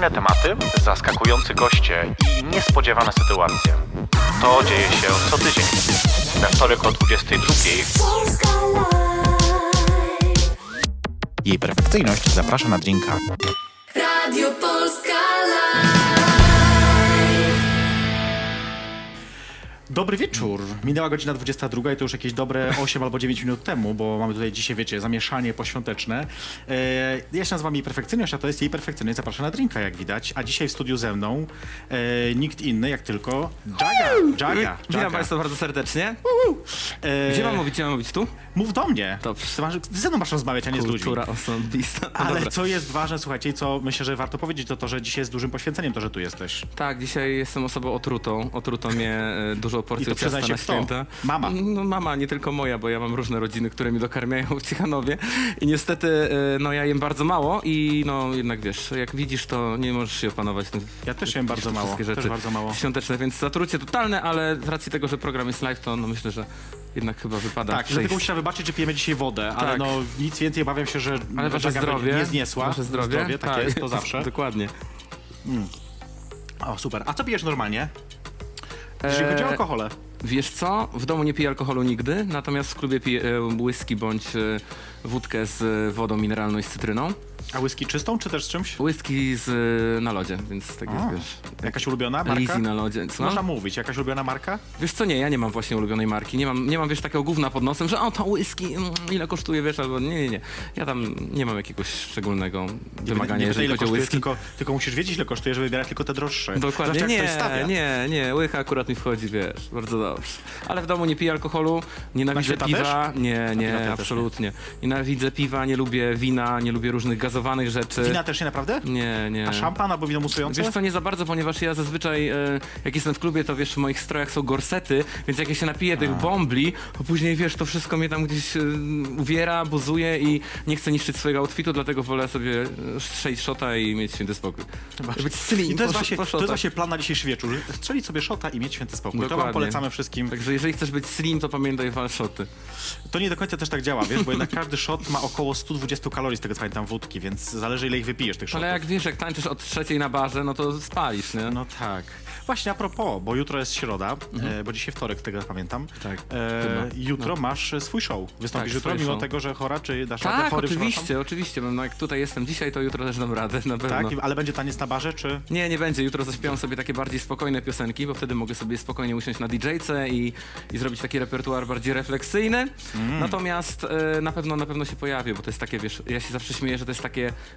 Kontrowersyjne tematy, zaskakujący goście i niespodziewane sytuacje. To dzieje się co tydzień. We wtorek o 22.00 Polska Live. jej perfekcyjność zaprasza na drinka. Dobry wieczór. Minęła godzina 22 i to już jakieś dobre 8 albo 9 minut temu, bo mamy tutaj dzisiaj, wiecie, zamieszanie poświąteczne. E, ja się nazywam jej perfekcyjność, a to jest jej perfekcyjność. Zapraszam na drinka, jak widać. A dzisiaj w studiu ze mną e, nikt inny jak tylko Jaga. Jaga. Witam Jaga. Państwa bardzo serdecznie. E, Gdzie mam mówić? Gdzie mam mówić? Tu? Mów do mnie. Dobrze. Ty, masz, ty ze mną masz rozmawiać, a nie z ludźmi. Kultura osobista. No Ale dobra. co jest ważne, słuchajcie, i co myślę, że warto powiedzieć, to to, że dzisiaj jest dużym poświęceniem to, że tu jesteś. Tak, dzisiaj jestem osobą otrutą. Otrutą mnie e, dużą Przyznaj ciasta na kto? święta. Mama. No mama, nie tylko moja, bo ja mam różne rodziny, które mnie dokarmiają w Ciechanowie. I niestety, e, no ja jem bardzo mało i no jednak wiesz, jak widzisz, to nie możesz się opanować. Ja też jem bardzo mało. wszystkie rzeczy bardzo mało. świąteczne, więc zatrucie totalne, ale z racji tego, że program jest live, to no myślę, że jednak chyba wypada Tak, przejść. dlatego musisz wybaczyć, że pijemy dzisiaj wodę, ale Tak. no nic więcej, obawiam się, że Ale wasze zdrowie. nie zniesła. Wasze zdrowie. tak, jest, to zawsze. Dokładnie. O, super. A co pijesz normalnie? Jeżeli chodzi o Eee, alkohole. Wiesz co? W domu nie piję alkoholu nigdy, natomiast w klubie piję e, whisky bądź e, wódkę z e, wodą mineralną i z cytryną. A whisky czystą, czy też z czymś? Whisky z, e, na lodzie, więc tak jest, A, wiesz. Jakaś ulubiona marka? Lizzy na lodzie. Co można mówić? Jakaś ulubiona marka? Wiesz co, nie, ja nie mam właśnie ulubionej marki. Nie mam, nie mam wiesz, takiego gówna pod nosem, że o, to whisky, mm, ile kosztuje, wiesz, albo nie, nie, nie. Ja tam nie mam jakiegoś szczególnego wymagania, nie, jeżeli ile chodzi o kosztuje, whisky. tylko, tylko musisz wiedzieć, ile kosztuje, żeby wybierać tylko te droższe. Dokładnie, Zobacz, jak ktoś nie, stawia. nie, nie, łycha akurat mi wchodzi, wiesz, bardzo dobrze. Ale w domu nie piję alkoholu, nienawidzę święta piwa, nie, piwa nie, też nie. absolutnie. Nienawidzę piwa, nie lubię wina, nie lubię różnych gazowanych rzeczy. Wina też nie naprawdę? Nie, nie. A szampan albo wino musujące? Wiesz co, nie za bardzo, ponieważ ja zazwyczaj, e, jak jestem w klubie, to wiesz, w moich strojach są gorsety, więc jak ja się napiję tych bombli, to później, wiesz, to wszystko mnie tam gdzieś e, uwiera, buzuje i nie chcę niszczyć swojego outfitu, dlatego wolę sobie e, strzelić szota i mieć święty spokój. Być slim, I to jest, po- właśnie, po to jest szotach. właśnie plan na dzisiejszy wieczór. Strzelić sobie szota i mieć święty spokój. To wam polecamy wszystkim. Także jeżeli chcesz być slim, to pamiętaj wal szoty. To nie do końca też tak działa, wiesz, bo jednak każdy shot ma około 120 kalorii, z tego co pamiętam, wódki, więc zależy ile ich wypijesz tych shotów. Ale jak wiesz, jak tańczysz od trzeciej na barze, no to spalisz, nie? No tak. Właśnie a propos, bo jutro jest środa, e, bo dzisiaj wtorek, tego pamiętam. Mhm. Tak, E, jutro masz e, swój show. Wystąpisz Tak, jutro, mimo show. tego, że chora, czy dasz radę tak, chory, oczywiście, oczywiście. No jak tutaj jestem dzisiaj, to jutro też dam radę, na pewno. Tak, ale będzie taniec na barze, czy... Nie, nie będzie. Jutro zaśpiewam sobie takie bardziej spokojne piosenki, bo wtedy mogę sobie spokojnie usiąść na DJ-ce i, i zrobić taki repertuar bardziej refleksyjny. Mm. Natomiast e, na pewno na pewno się pojawię, bo to jest takie, wiesz, ja się zawsze śmieję, że to jest takie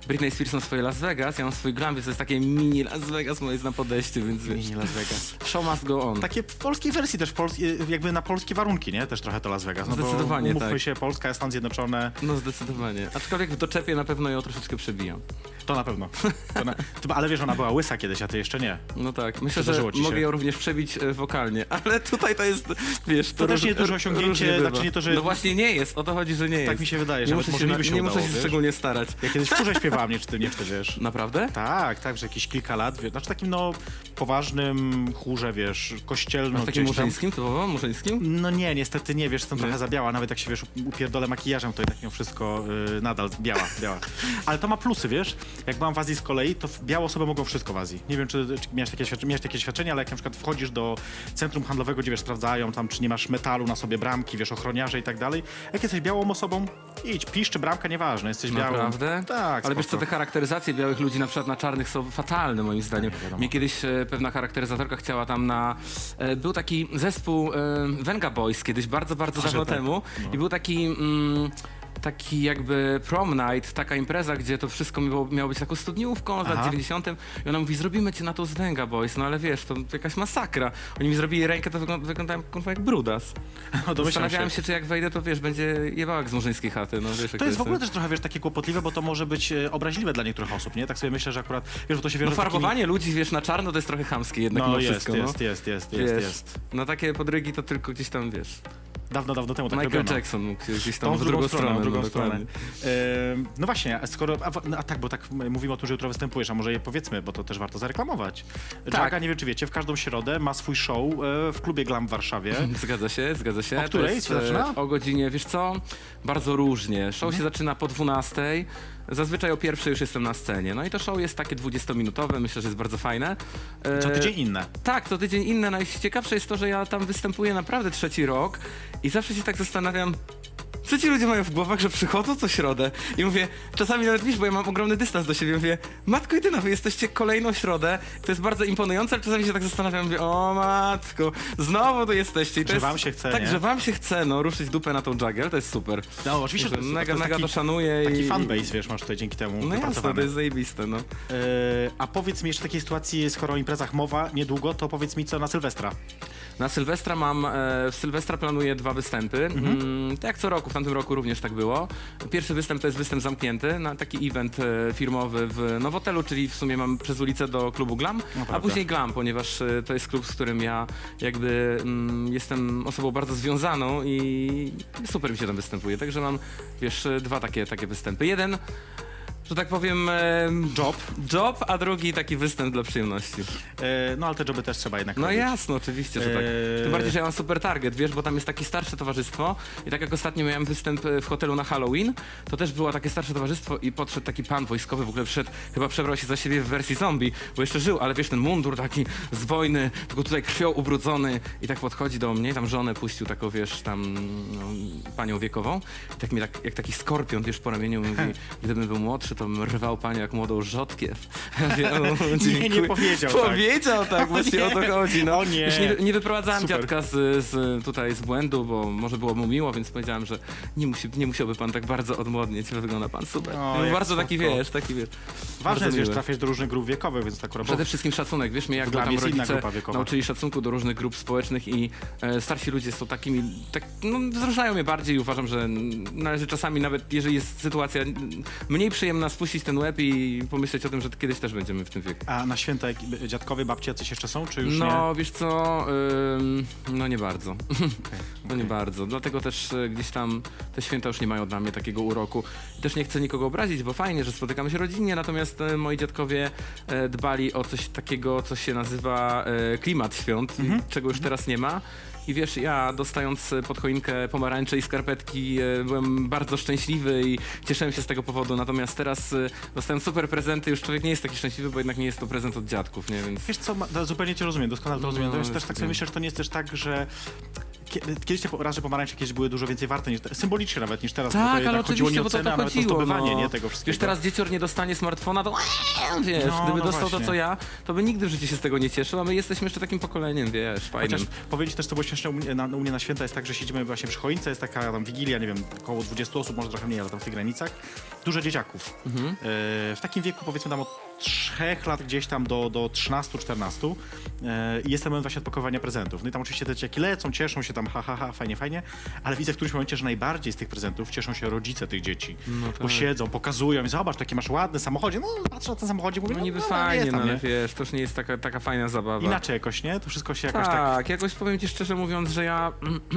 Britney Spears ma swoje Las Vegas, ja mam swój glam, więc to jest takie mini Las Vegas moje jest na podejście, więc wiesz, Mini Las Vegas. show must go on. Takie w polskiej wersji też, pols- jakby na polskie warunki, nie? Też trochę to Las Vegas. No Zdecydowanie bo umówmy tak. się, Polska, Stan Zjednoczone, No zdecydowanie. Aczkolwiek w doczepie na pewno ją troszeczkę przebijam. To na pewno. To na... Ty- Ale wiesz, ona była łysa kiedyś, a ty jeszcze nie. No tak, myślę, że mogę ją również przebić e, wokalnie, ale tutaj to jest, wiesz... To też nie jest duże osiągnięcie, znaczy nie to, że- No właśnie nie jest, o to chodzi, że nie jest. Tak mi się wydaje, że nie muszę się, nie muszę się wiesz? szczególnie starać. Ja kiedyś w chórze śpiewałem, nie, czy ty, nie czy ty wiesz. Naprawdę? Tak, tak, że jakieś kilka lat, wiesz, znaczy takim no poważnym chórze, wiesz, kościelnym. W takim murzyńskim, typowo murzyńskim? No nie, niestety nie, wiesz, jestem trochę za biała, nawet jak się, wiesz, upierdolę makijażem, to jednak mimo wszystko y, nadal biała, biała. Ale to ma plusy, wiesz, jak byłam w Azji z kolei, to białe osoby mogą wszystko w Azji. Nie wiem, czy, czy miałeś, takie miałeś takie świadczenie, ale jak na przykład wchodzisz do centrum handlowego, gdzie, wiesz, sprawdzają tam, czy nie masz metalu na sobie, bramki, wiesz, ochroniarze i tak dalej, jak jesteś białą osobą, idź, pisz, czy bramka, nieważne, jesteś białą. Naprawdę? Tak, Ale wiesz co, spoko. te charakteryzacje białych ludzi na przykład na czarnych są fatalne moim zdaniem. wiadomo. Mnie kiedyś e, pewna charakteryzatorka chciała tam na... E, był taki zespół e, Venga Boys kiedyś, bardzo, bardzo dawno tak. temu i był taki... Mm, taki jakby prom night, taka impreza, gdzie to wszystko miało, miało być taką studniówką z lat Aha. 90. I ona mówi, zrobimy cię na to z Venga Boys, no ale wiesz, to jakaś masakra. Oni mi zrobili rękę, to wygląda, wyglądałem kurwa jak brudas. No, Zastanawiałem się. się, czy jak wejdę, to wiesz, będzie jebałek z murzyńskiej chaty, no wiesz To jest w ogóle nie? też trochę, wiesz, takie kłopotliwe, bo to może być e, obraźliwe dla niektórych osób, nie? Tak sobie myślę, że akurat, wiesz, bo to się wiąże No z takimi- farbowanie ludzi, wiesz, na czarno to jest trochę chamskie jednak No mimo jest, wszystko, jest, no. jest, jest, jest, Wiesz, jest. No takie podrygi to tylko gdzieś tam, wiesz, Dawno, dawno temu tak Michael robiono. Jackson mógł gdzieś tam Tą w drugą stronę, w drugą no, stronę. no właśnie, a skoro, a, no, a tak, bo tak mówimy o tym, że jutro występujesz, a może je powiedzmy, bo to też warto zareklamować. Tak. Jaga, nie wiem czy wiecie, w każdą środę ma swój show e, w klubie Glam w Warszawie. Zgadza się, zgadza się. O której jest, się zaczyna? e, O godzinie, wiesz co, bardzo różnie. Show Mhm. się zaczyna po 12, Zazwyczaj o pierwszej już jestem na scenie. No i to show jest takie 20-minutowe, myślę, że jest bardzo fajne. E, Co tydzień inne. tak, co tydzień inne. Najciekawsze jest to, że ja tam występuję naprawdę trzeci rok i zawsze się tak zastanawiam, co ci ludzie mają w głowach, że przychodzą co środę i mówię, czasami nawet wiesz, bo ja mam ogromny dystans do siebie, mówię, matko jedyna, wy jesteście kolejną środę, to jest bardzo imponujące, ale czasami się tak zastanawiam, mówię, o matko, znowu tu jesteście. I to Że jest, wam się chce, Tak, nie? że wam się chce, no, ruszyć dupę na tą juggle, to jest super. No, oczywiście, Że że to jest- mega, to jest mega taki- to szanuję Taki i... fanbase, wiesz, masz tutaj dzięki temu No jasne, wypracowany. to jest zajebiste, no. E, a powiedz mi jeszcze takiej sytuacji, skoro o imprezach mowa niedługo, to powiedz mi co na Sylwestra. Na Sylwestra mam, e, w Sylwestra planuję dwa występy. Mm, tak jak co roku, w tamtym roku również tak było. Pierwszy występ to jest występ zamknięty na taki event e, firmowy w Nowotelu, czyli w sumie mam przez ulicę do klubu Glam, a prawda. później Glam, ponieważ e, to jest klub, z którym ja jakby mm, jestem osobą bardzo związaną i super mi się tam występuje. Także mam, wiesz, e, dwa takie, takie występy. Jeden, że tak powiem, e, Job. job, a drugi taki występ dla przyjemności. E, no ale te joby też trzeba jednak No robić. jasno, oczywiście, że tak. Eee. Tym bardziej, że ja mam super target, wiesz, bo tam jest takie starsze towarzystwo i tak jak ostatnio miałem występ e, w hotelu na Halloween, to też było takie starsze towarzystwo i podszedł taki pan wojskowy, w ogóle wszedł, chyba przebrał się za siebie w wersji zombie, bo jeszcze żył, ale wiesz, ten mundur taki z wojny, tylko tutaj krwią ubrudzony i tak podchodzi do mnie, tam żonę puścił taką, wiesz, tam no, panią wiekową i tak mi tak, jak taki skorpion, wiesz, po ramieniu mówi, gdybym był młodszy, to bym rwał panią jak młodą rzodkiew. Ja Nie, nie dziękuję. powiedział tak. Powiedział tak, właśnie nie. o to chodzi. No. O nie. Już nie, nie wyprowadzałem Super. dziadka z, z, tutaj z błędu, bo może było mu miło, więc powiedziałem, że nie, musi, nie musiałby pan tak bardzo odmłodnieć, wygląda pan super. O, No, bardzo taki wiesz, taki wiesz. Ważne jest, wiesz, trafiać do różnych grup wiekowych, więc tak akurat... Przede wszystkim szacunek, wiesz, mnie jak Glamie tam rodzice nauczyli szacunku do różnych grup społecznych i e, starsi ludzie są takimi, tak, no, wzruszają mnie bardziej i uważam, że należy czasami nawet, jeżeli jest sytuacja mniej przyjemna, spuścić ten łeb i pomyśleć o tym, że kiedyś też będziemy w tym wieku. A na święta jak, dziadkowie, babcie jacyś jeszcze są, czy już No, wiesz co, ym, no nie bardzo. no nie bardzo. Dlatego też e, gdzieś tam te święta już nie mają dla mnie takiego uroku. Też nie chcę nikogo obrazić, bo fajnie, że spotykamy się rodzinnie, natomiast e, moi dziadkowie e, dbali o coś takiego, co się nazywa e, klimat świąt, czego już teraz nie ma. I wiesz, ja dostając e, pod choinkę pomarańcze i skarpetki e, byłem bardzo szczęśliwy i cieszyłem się z tego powodu. Natomiast teraz e, dostając super prezenty, już człowiek nie jest taki szczęśliwy, bo jednak nie jest to prezent od dziadków, nie? Więc Wiesz co, ma- no, zupełnie cię rozumiem, doskonale to rozumiem. No, jest jest też tak sobie myślę, że to nie jest też tak, że kie- kiedyś te po- pomarańcze kiedyś były dużo więcej warte, niż, symbolicznie nawet niż teraz, bo to Tak, ale jednak chodziło nie o bo to cenę, to a nawet o chodziło. zdobywanie no. nie, tego wszystkiego. Wiesz, teraz dziecior nie dostanie smartfona, to wiesz, No, gdyby no dostał to, właśnie. co ja, to by nigdy w życiu się z tego nie cieszył, a my jesteśmy jeszcze takim pokoleniem, wiesz, fajnym. Chociaż powiedzieć też, co było śmieszne u mnie, na, u mnie na święta jest tak, że siedzimy właśnie przy choince, jest taka tam wigilia, nie wiem, około 20 osób, może trochę mniej, ale tam w tych granicach. Dużo dzieciaków. E, w takim wieku powiedzmy tam od 3 lat gdzieś tam do, do 13-14 e, i jest ten moment właśnie odpakowania prezentów. No i tam oczywiście te dzieciaki lecą, cieszą się tam, ha, ha, ha, fajnie, fajnie, ale widzę w którymś momencie, że najbardziej z tych prezentów cieszą się rodzice tych dzieci. Bo tak. siedzą, pokazują i zobacz, taki masz ładny samochodzie, no patrzę na ten samochodzie, mówię, No niby no, fajnie, jest no tam, ale nie? wiesz, to już nie jest taka, taka fajna zabawa. Inaczej jakoś, nie? To wszystko się jakoś tak, tak... jakoś powiem ci szczerze mówiąc, że ja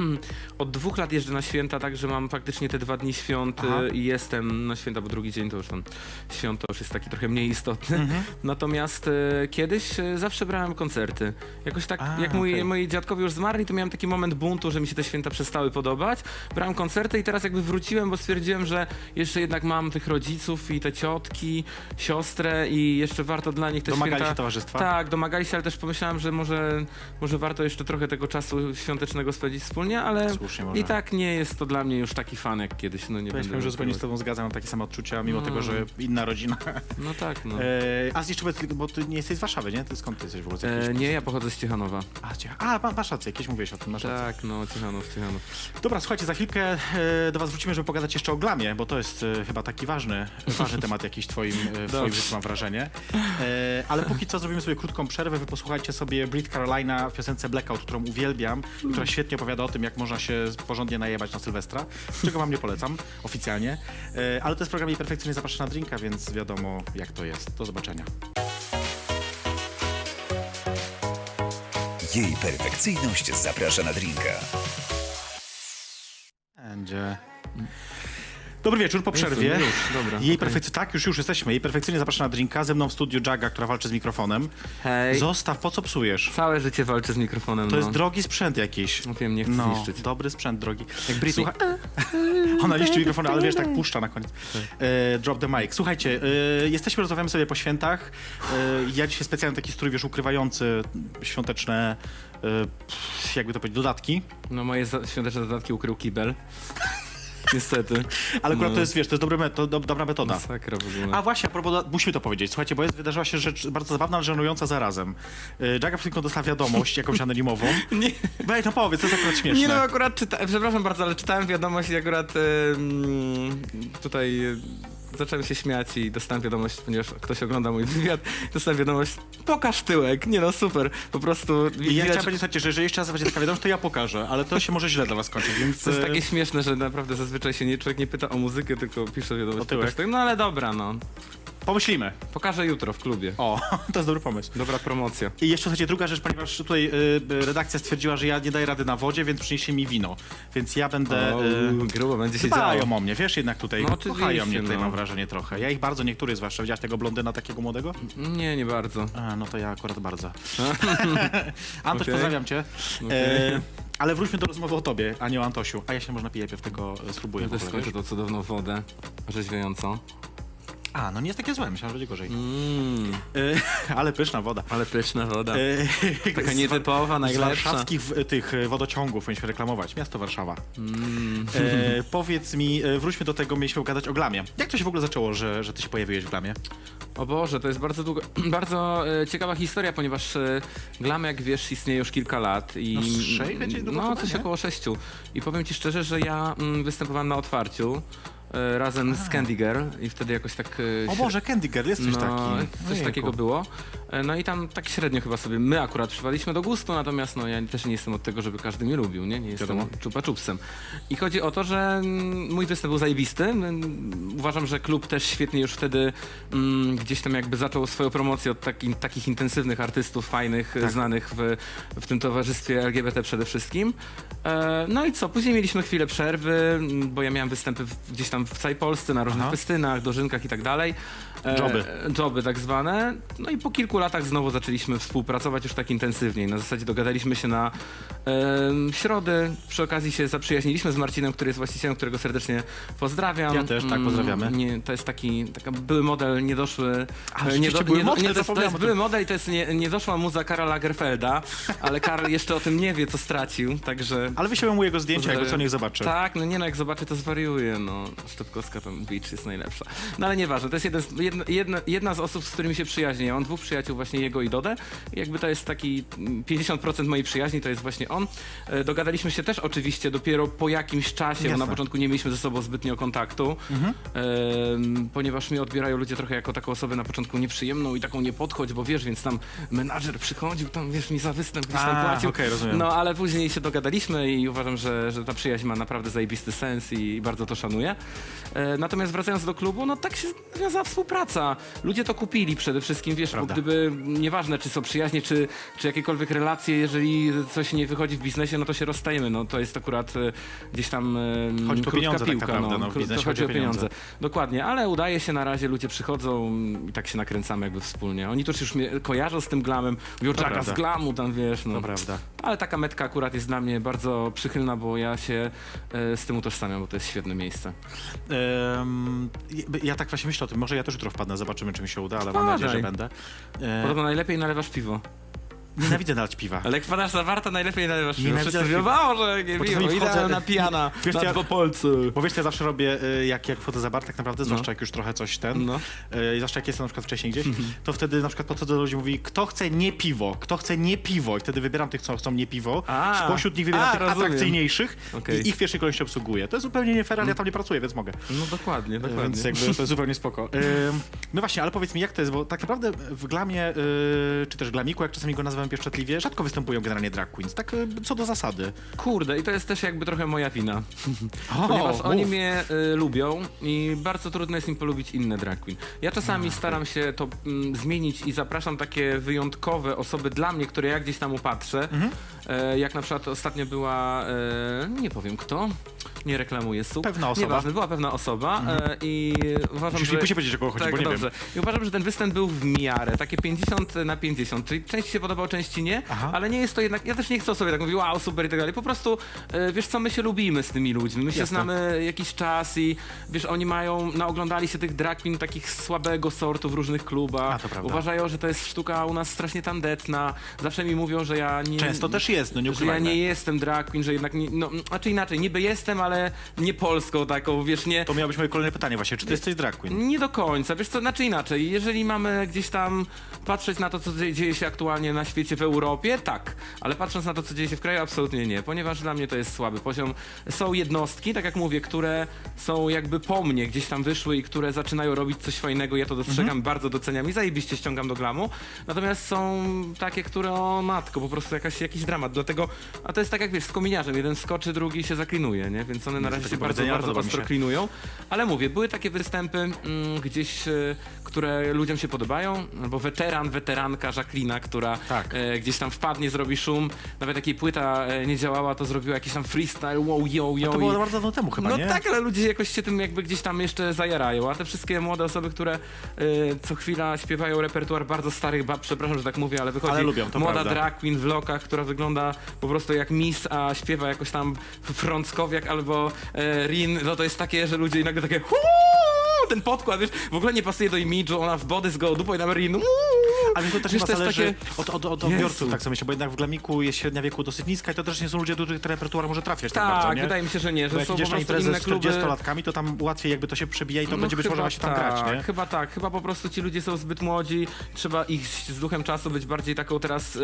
od dwóch lat jeżdżę na święta, tak, że mam faktycznie te dwa dni świąt Aha. y, i jestem na święta, bo drugi dzień to już tam świąt to już jest taki trochę mniej istotny. Mhm. Natomiast y, kiedyś y, zawsze brałem koncerty. Jakoś tak, A, jak moi, okej. moi dziadkowie już zmarli, to miałem taki moment buntu, że mi się te święta przestały podobać. Brałem koncerty i teraz jakby wróciłem, bo stwierdziłem, że jeszcze jednak mam tych rodziców i te ciotki, siostrę i jeszcze warto dla nich te Domagali święta... się towarzystwa? Tak, domagali się, ale też pomyślałem, że może, może warto jeszcze trochę tego czasu świątecznego spędzić wspólnie, ale Słusznie może. i tak nie jest to dla mnie już taki fan jak kiedyś. No nie Ja będę że zupełnie z tobą zgadzam, mam takie same odczucia, mimo No. tego, że inna rodzina. No tak, no. E, a jeszcze powiedz, bo ty nie jesteś z Warszawy, nie? Ty skąd ty jesteś w ogóle? Z jakiejś- E, nie, ja pochodzę z Ciechanowa. A, cie- a ma- masz rację, jakieś mówiłeś o tym, masz rację. Tak, no, Ciechanów, Ciechanów. Dobra, słuchajcie, za chwilkę e, do was wrócimy, żeby pogadać jeszcze o glamie, bo to jest e, chyba taki ważny, ważny temat jakiś w twoim, e, w twoim Dobrze. życiu, mam wrażenie. E, ale póki co zrobimy sobie krótką przerwę, wy posłuchajcie sobie Brit Carolina w piosence Blackout, którą uwielbiam, która świetnie opowiada o tym, jak można się porządnie najebać na Sylwestra, czego wam nie polecam oficjalnie. E, ale to jest program jej perfekcyjnie zaprasza na drinka, więc wiadomo jak to jest. Do zobaczenia. Jej perfekcyjność zaprasza na drinka. Będzie. Dobry wieczór, po przerwie. Już, dobra, Jej okej. perfekcy- Tak, już, już jesteśmy. Jej perfekcyjnie zapraszam na drinka. Ze mną w studiu Jaga, która walczy z mikrofonem. Hej. Zostaw, po co psujesz? Całe życie walczę z mikrofonem. To no. jest drogi sprzęt jakiś. No wiem, nie chcę No, zniszczyć. dobry sprzęt, drogi. Jak Britney. Ona niszczy mikrofony, ale wiesz, tak puszcza na koniec. E, drop the mic. Słuchajcie, e, jesteśmy, rozmawiamy sobie po świętach. E, ja dzisiaj specjalnie taki strój, wiesz, ukrywający świąteczne, e, pff, jakby to powiedzieć, dodatki. No moje za- świąteczne dodatki ukrył kibel. Niestety. Ale akurat No. to jest, wiesz, to jest dobre, me- to, do, dobra metoda. Masakra w ogóle. A właśnie, a propos, do- musimy to powiedzieć. Słuchajcie, bo jest, wydarzyła się rzecz bardzo zabawna, ale żenująca zarazem. E, Jaga tylko dostała wiadomość, jakąś anonimową. Nie. Weź, no powiedz, to jest akurat śmieszne. Nie no, akurat czytałem, przepraszam bardzo, ale czytałem wiadomość i akurat tutaj e, zacząłem się śmiać i dostałem wiadomość, ponieważ ktoś ogląda mój wywiad, dostałem wiadomość, pokaż tyłek, nie no super, po prostu I ja chciałem powiedzieć, słuchajcie, że jeżeli jeszcze raz będzie taka wiadomość, to ja pokażę, ale to się może źle dla was skończyć, więc... to jest e, takie śmieszne, że naprawdę zazwyczaj się nie, człowiek nie pyta o muzykę, tylko pisze O wiadomość, tyłek. pokaż tyłek. no ale dobra no, Pomyślimy. pokażę jutro w klubie. O, to jest dobry pomysł. Dobra promocja. I jeszcze słuchajcie, druga rzecz, ponieważ tutaj y, y, redakcja stwierdziła, że ja nie daję rady na wodzie, więc przyniesie mi wino. Więc ja będę... O, y, grubo będzie się działo. Dbają o mnie, wiesz, jednak tutaj No kochają oczywiście, mnie tutaj, no. mam wrażenie trochę. Ja ich bardzo, niektórych zwłaszcza. Widziałaś tego blondyna takiego młodego? Nie, nie bardzo. A, no to ja akurat bardzo. Antoś, Okej. pozdrawiam cię. E, ale wróćmy do rozmowy o tobie, a nie o Antosiu. A ja się można pije tego e, spróbuję Ja w też ogóle, skończę wiesz? tą cudowną wodę, rzeźwiającą. A, no nie jest takie złe, myślałem, że będzie gorzej. Mmm, E, ale pyszna woda. ale pyszna woda. E, Taka nietypowa, Z najlepsza. warszawskich w, tych e, wodociągów powinniśmy reklamować. Miasto Warszawa. Mm. E, powiedz mi, e, wróćmy do tego, mieliśmy gadać o glamie. Jak to się w ogóle zaczęło, że, że ty się pojawiłeś w glamie? O Boże, to jest bardzo długo, bardzo e, ciekawa historia, ponieważ e, Glam, jak wiesz, istnieje już kilka lat i... No z sześć będzie długo No, chyba, coś nie? około sześciu. I powiem ci szczerze, że ja mm, występowałem na otwarciu e, razem z Candy Girl i wtedy jakoś tak... e, O Boże, Candy Girl, jest coś no, taki. coś Ojejku. takiego było. E, No i tam tak średnio chyba sobie my akurat przywaliśmy do gustu, natomiast no ja też nie jestem od tego, żeby każdy mnie lubił, nie? Nie jestem Wiadomo. czupa czupsem. I chodzi o to, że mm, mój występ był zajebisty. Mm, Uważam, że klub też świetnie już wtedy mm, gdzieś tam jakby zaczął swoją promocję od taki, takich intensywnych artystów, fajnych, Tak. znanych w, w tym towarzystwie LGBT przede wszystkim. E, No i co, później mieliśmy chwilę przerwy, mm, bo ja miałem występy w, gdzieś tam w całej Polsce, na różnych Aha. festynach, dożynkach i tak dalej. E, Joby. Joby tak zwane. No i po kilku latach znowu zaczęliśmy współpracować już tak intensywniej. Na zasadzie dogadaliśmy się na em, środy. Przy okazji się zaprzyjaźniliśmy z Marcinem, który jest właścicielem, którego serdecznie pozdrawiam. Ja też, tak, Mm, pozdrawiamy. Nie, to jest taki taka były model niedoszły. A, e, rzeczywiście były model, nie, to, jest, to jest były model i to jest nie, niedoszła muza Karla Lagerfelda, ale Karl jeszcze o tym nie wie, co stracił, także... Ale wyślemy mu jego zdjęcia, jakby co niech zobaczy. Tak, no nie no, jak zobaczy, to zwariuje, no. Sztepkowska tam Beach jest najlepsza. No ale nieważne, to jest jeden, z- jedna, jedna, jedna z osób, z którymi się przyjaźnię. Ja mam dwóch przyjaciół, właśnie jego i Dodę. Jakby to jest taki mm, 50% mojej przyjaźni, to jest właśnie on. E, Dogadaliśmy się też oczywiście dopiero po jakimś czasie, bo na początku nie mieliśmy ze sobą zbytnio kontaktu, Em, ponieważ mnie odbierają ludzie trochę jako taką osobę na początku nieprzyjemną i taką nie podchodź, bo wiesz, więc tam menadżer przychodził, tam wiesz, mi za występ gdzieś tam A, płacił. rozumiem. No ale później się dogadaliśmy i uważam, że, że ta przyjaźń ma naprawdę zajebisty sens i bardzo to szanuję. E, natomiast wracając do klubu, no tak się nawiązała współpraca. Ludzie to kupili przede wszystkim, wiesz, Prawda. bo gdyby nieważne, czy są przyjaźnie, czy, czy jakiekolwiek relacje, jeżeli coś nie wychodzi w biznesie, no to się rozstajemy. No to jest akurat e, gdzieś tam e, Chodzi krótka pieniądze tak piłka. naprawdę, no, w Kró- biznesie to chodzi o pieniądze. Dokładnie, ale udaje się na razie, ludzie przychodzą i tak się nakręcamy jakby wspólnie. Oni też już mnie kojarzą z tym glamem, mówią Jacka prawda. z glamu tam, wiesz, no. To prawda. Ale taka metka akurat jest dla mnie bardzo przychylna, bo ja się e, z tym utożsamiam, bo to jest świetne miejsce. Ja tak właśnie myślę o tym, może ja też jutro wpadnę, zobaczymy, czy mi się uda, ale mam nadzieję, że będę. E, Podobno najlepiej nalewasz piwo. Nienawidzę nalać piwa. Ale jak wpadasz za warta, najlepiej nalewasz piwo. Nienawidzę Wszyscy mówią, piwa. Boże, jakie Bo piwo, czasami wchodzę- idealna pijana, Wiesz, na ja- dwa. Bo wiesz, co ja zawsze robię, y, jak, jak wchodzę za bar, tak naprawdę, zwłaszcza jak już trochę coś ten, No. y, zwłaszcza jak jestem na przykład wcześniej gdzieś, to wtedy na przykład podchodzę do ludzi i mówi, kto chce nie piwo, kto chce nie piwo i wtedy wybieram tych, co chcą nie piwo, A. spośród nich wybieram A, tych rozumiem. atrakcyjniejszych Okej. i ich w pierwszej kolejności obsługuję. To jest zupełnie nie fair, ale ja tam nie pracuję, więc mogę. No dokładnie, dokładnie. Więc jakby to jest zupełnie spoko. Ym, no właśnie, ale powiedz mi, jak to jest, bo tak naprawdę w glamie, y, czy też glamiku, jak czasami go nazywam pieszczotliwie, rzadko występują generalnie drag queens, tak y, co do zasady. Kurde, i to jest też jakby trochę moja wina. Ponieważ oni mnie y, lubią i bardzo trudno jest im polubić inne drag queen. Ja czasami staram się to mm, zmienić i zapraszam takie wyjątkowe osoby dla mnie, które ja gdzieś tam upatrzę. E, jak na przykład ostatnio była, e, nie powiem kto, nie reklamuję słów. Pewna osoba. Nieważne, była pewna osoba e, i uważam, Musisz że... mi później powiedzieć, o kogo chodzi, tak, bo nie dobrze. wiem. I uważam, że ten występ był w miarę, takie 50 na 50, czyli części się podobało, części nie, Aha. ale nie jest to jednak, ja też nie chcę o sobie tak mówić, wow, super i tak dalej, po prostu, e, wiesz co, my się lubimy z tymi ludźmi, my się Jasne. znamy jakiś czas i wiesz, oni mają, naoglądali się tych drag queen takich słabego sortu w różnych klubach, A, uważają, że to jest sztuka u nas strasznie tandetna, zawsze mi mówią, że ja nie... Często też jest, no nie że ja ukrywajmy. nie jestem drag queen, że jednak nie, no, znaczy inaczej, niby jestem, ale nie polską taką, wiesz, nie... To miało być moje kolejne pytanie właśnie, czy ty jesteś drag queen? Nie do końca, wiesz co, znaczy inaczej, jeżeli mamy gdzieś tam patrzeć na to, co dzie- dzieje się aktualnie na świecie w Europie, tak, ale patrząc na to, co dzieje się w kraju, absolutnie nie, ponieważ dla mnie to jest słaby poziom. Są jednostki, tak jak mówię, które są jakby po mnie, gdzieś tam wyszły i które zaczynają robić coś fajnego, ja to dostrzegam, bardzo doceniam i zajebiście ściągam do glamu, natomiast są takie, które, o matko, po prostu jakaś, jakiś dramat, dlatego, a to jest tak jak wiesz, z kominiarzem, jeden skoczy, drugi się zaklinuje, nie, więc one na razie się bardzo, bardzo ostro klinują, ale mówię, były takie występy mm, gdzieś, e, które ludziom się podobają, albo weteran, weteranka Jacqueline, która Tak. e, gdzieś tam wpadnie, zrobi szum, nawet jak jej płyta e, nie działała, to zrobiła jakiś tam freestyle, wow, yo, yo. To było i- bardzo dawno temu chyba, no nie? tak, ale ludzie jakoś się tym jakby gdzieś tam jeszcze zajarają, a te wszystkie młode osoby, które co chwila śpiewają repertuar bardzo starych bab, przepraszam, że tak mówię, ale wychodzi Ale lubią, to młoda prawda. drag queen w lokach, która wygląda po prostu jak Miss, a śpiewa jakoś tam frąckowiak albo e, Rin, no to jest takie, że ludzie nagle takie "Huuu!" ten podkład, wiesz, w ogóle nie pasuje do imidżu, ona w body z go dupo i na Rin "Uuu!" A więc to też Wiesz, chyba to jest zależy takie- od, od, od odbiorców, tak sobie myślę, bo jednak w glamiku jest średnia wieku dosyć niska i to też nie są ludzie, do których ten repertuar może trafiać tak, bardzo, Tak, nie? wydaje mi się, że nie, Bo że jak są po idziesz na imprezę z kluby. 40-latkami, to tam łatwiej jakby to się przebija i to będzie być może właśnie tam tak, grać, nie? Chyba tak, chyba po prostu ci ludzie są zbyt młodzi, trzeba ich z duchem czasu być bardziej taką teraz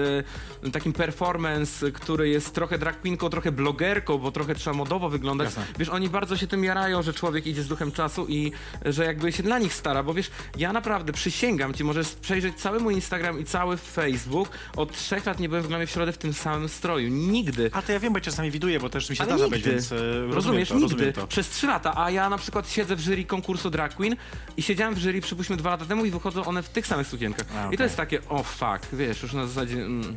e, takim performance, który jest trochę drag queenką, trochę blogerką, bo trochę trzeba modowo wyglądać. Jasne. Wiesz, oni bardzo się tym jarają, że człowiek idzie z duchem czasu i że jakby się dla nich stara, bo wiesz, ja naprawdę przysięgam ci, możesz przejrzeć cały mój Instagram i cały Facebook, od trzech lat nie byłem w glamie w środę w tym samym stroju, nigdy. A to ja wiem, bo ja czasami widuję, bo też mi się Ale zdarza nigdy. być, więc e, rozumiem Rozumiesz, to, nigdy. rozumiem to. Przez trzy lata, a ja na przykład siedzę w jury konkursu Drag Queen i siedziałem w jury, przypuśćmy, dwa lata temu i wychodzą one w tych samych sukienkach. A, I okej. to jest takie, o fuck, wiesz, już na zasadzie, mm,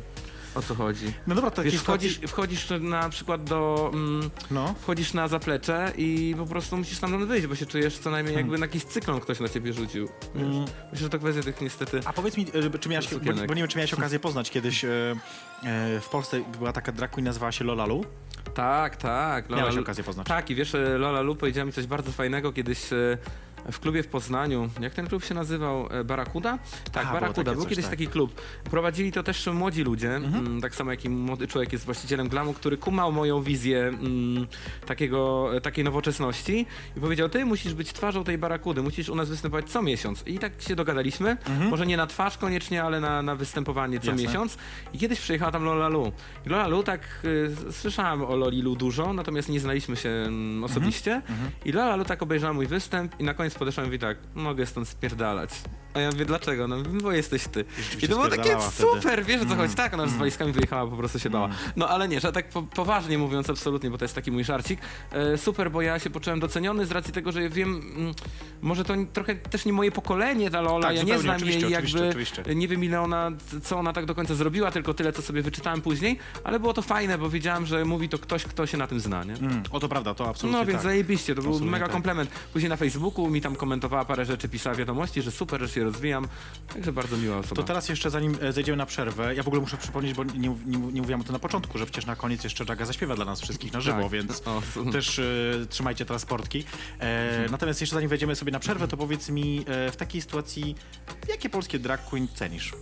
o co chodzi. No dobra, to Wiesz, sytuacji... wchodzisz, wchodzisz na przykład do, mm, No. wchodzisz na zaplecze i po prostu musisz tam wyjść, bo się czujesz co najmniej jakby na jakiś cyklon ktoś na ciebie rzucił. Mm. Myślę, że to kwestia tych niestety... A powiedz mi, e, czy miałeś, bo, bo nie wiem, czy miałeś okazję poznać kiedyś, e, e, w Polsce była taka drag queen, nazywała się Lolalu. Tak, tak. Miałeś Lu- okazję poznać. Tak, i wiesz, e, Lola Lu powiedziała mi coś bardzo fajnego kiedyś e, w klubie w Poznaniu. Jak ten klub się nazywał? E, Barakuda? Tak, Barakuda. Był kiedyś tak. taki klub. Prowadzili to też młodzi ludzie, Mhm. mm, tak samo jak i młody człowiek jest właścicielem glamu, który kumał moją wizję mm, takiego, e, takiej nowoczesności i powiedział, ty musisz być twarzą tej Barakudy, musisz u nas występować co miesiąc. I tak się dogadaliśmy, może nie na twarz koniecznie, ale na, na występowanie co Mhm. Jasne. miesiąc. I kiedyś przyjechała tam Lola Lu. I Lola Lu, tak y, słyszałem o Loli Lu dużo, natomiast nie znaliśmy się mm, osobiście. Mhm. I Lola Lu tak obejrzała mój występ i na koniec podeszła i mówi tak, mogę stąd spierdalać. A ja mówię, dlaczego? No, bo jesteś ty. I to było takie spierdalała wtedy. Mm. super, wiesz co chodzi. Tak, ona z walizkami wyjechała, po prostu się bała. No ale nie, że tak po, poważnie mówiąc, absolutnie, bo to jest taki mój żarcik. E, super, bo ja się poczułem doceniony z racji tego, że wiem, mm, może to trochę też nie moje pokolenie, ta Lola, Tak, ja nie znam jej jakby, oczywiście. nie wiem ile ona, co ona tak do końca zrobiła, tylko tyle, co sobie wyczytałem później, ale było to fajne, bo wiedziałem, że mówi to ktoś, kto się na tym zna, nie? Mm, o, to prawda, to absolutnie No więc tak. zajebiście, to był Absolutnie mega tak. komplement. Później na Facebooku mi tam komentowała parę rzeczy, pisała wiadomości, że super, że się rozwijam, także bardzo miła osoba. To teraz jeszcze zanim e, zejdziemy na przerwę, ja w ogóle muszę przypomnieć, bo nie, nie, nie mówiłam o tym na początku, że przecież na koniec jeszcze Jaga zaśpiewa dla nas wszystkich na żywo, Tak. więc O, też e, trzymajcie teraz sportki. E, Natomiast jeszcze zanim wejdziemy sobie na przerwę, to powiedz mi e, w takiej sytuacji, jakie polskie drag queen cenisz?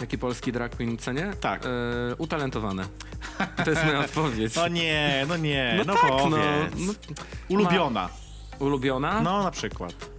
Jaki polski drag queen cenię? Tak. E, utalentowane. To jest moja odpowiedź. No nie, no nie, no, No tak, no, powiedz. no. Ulubiona, Ulubiona? no na przykład.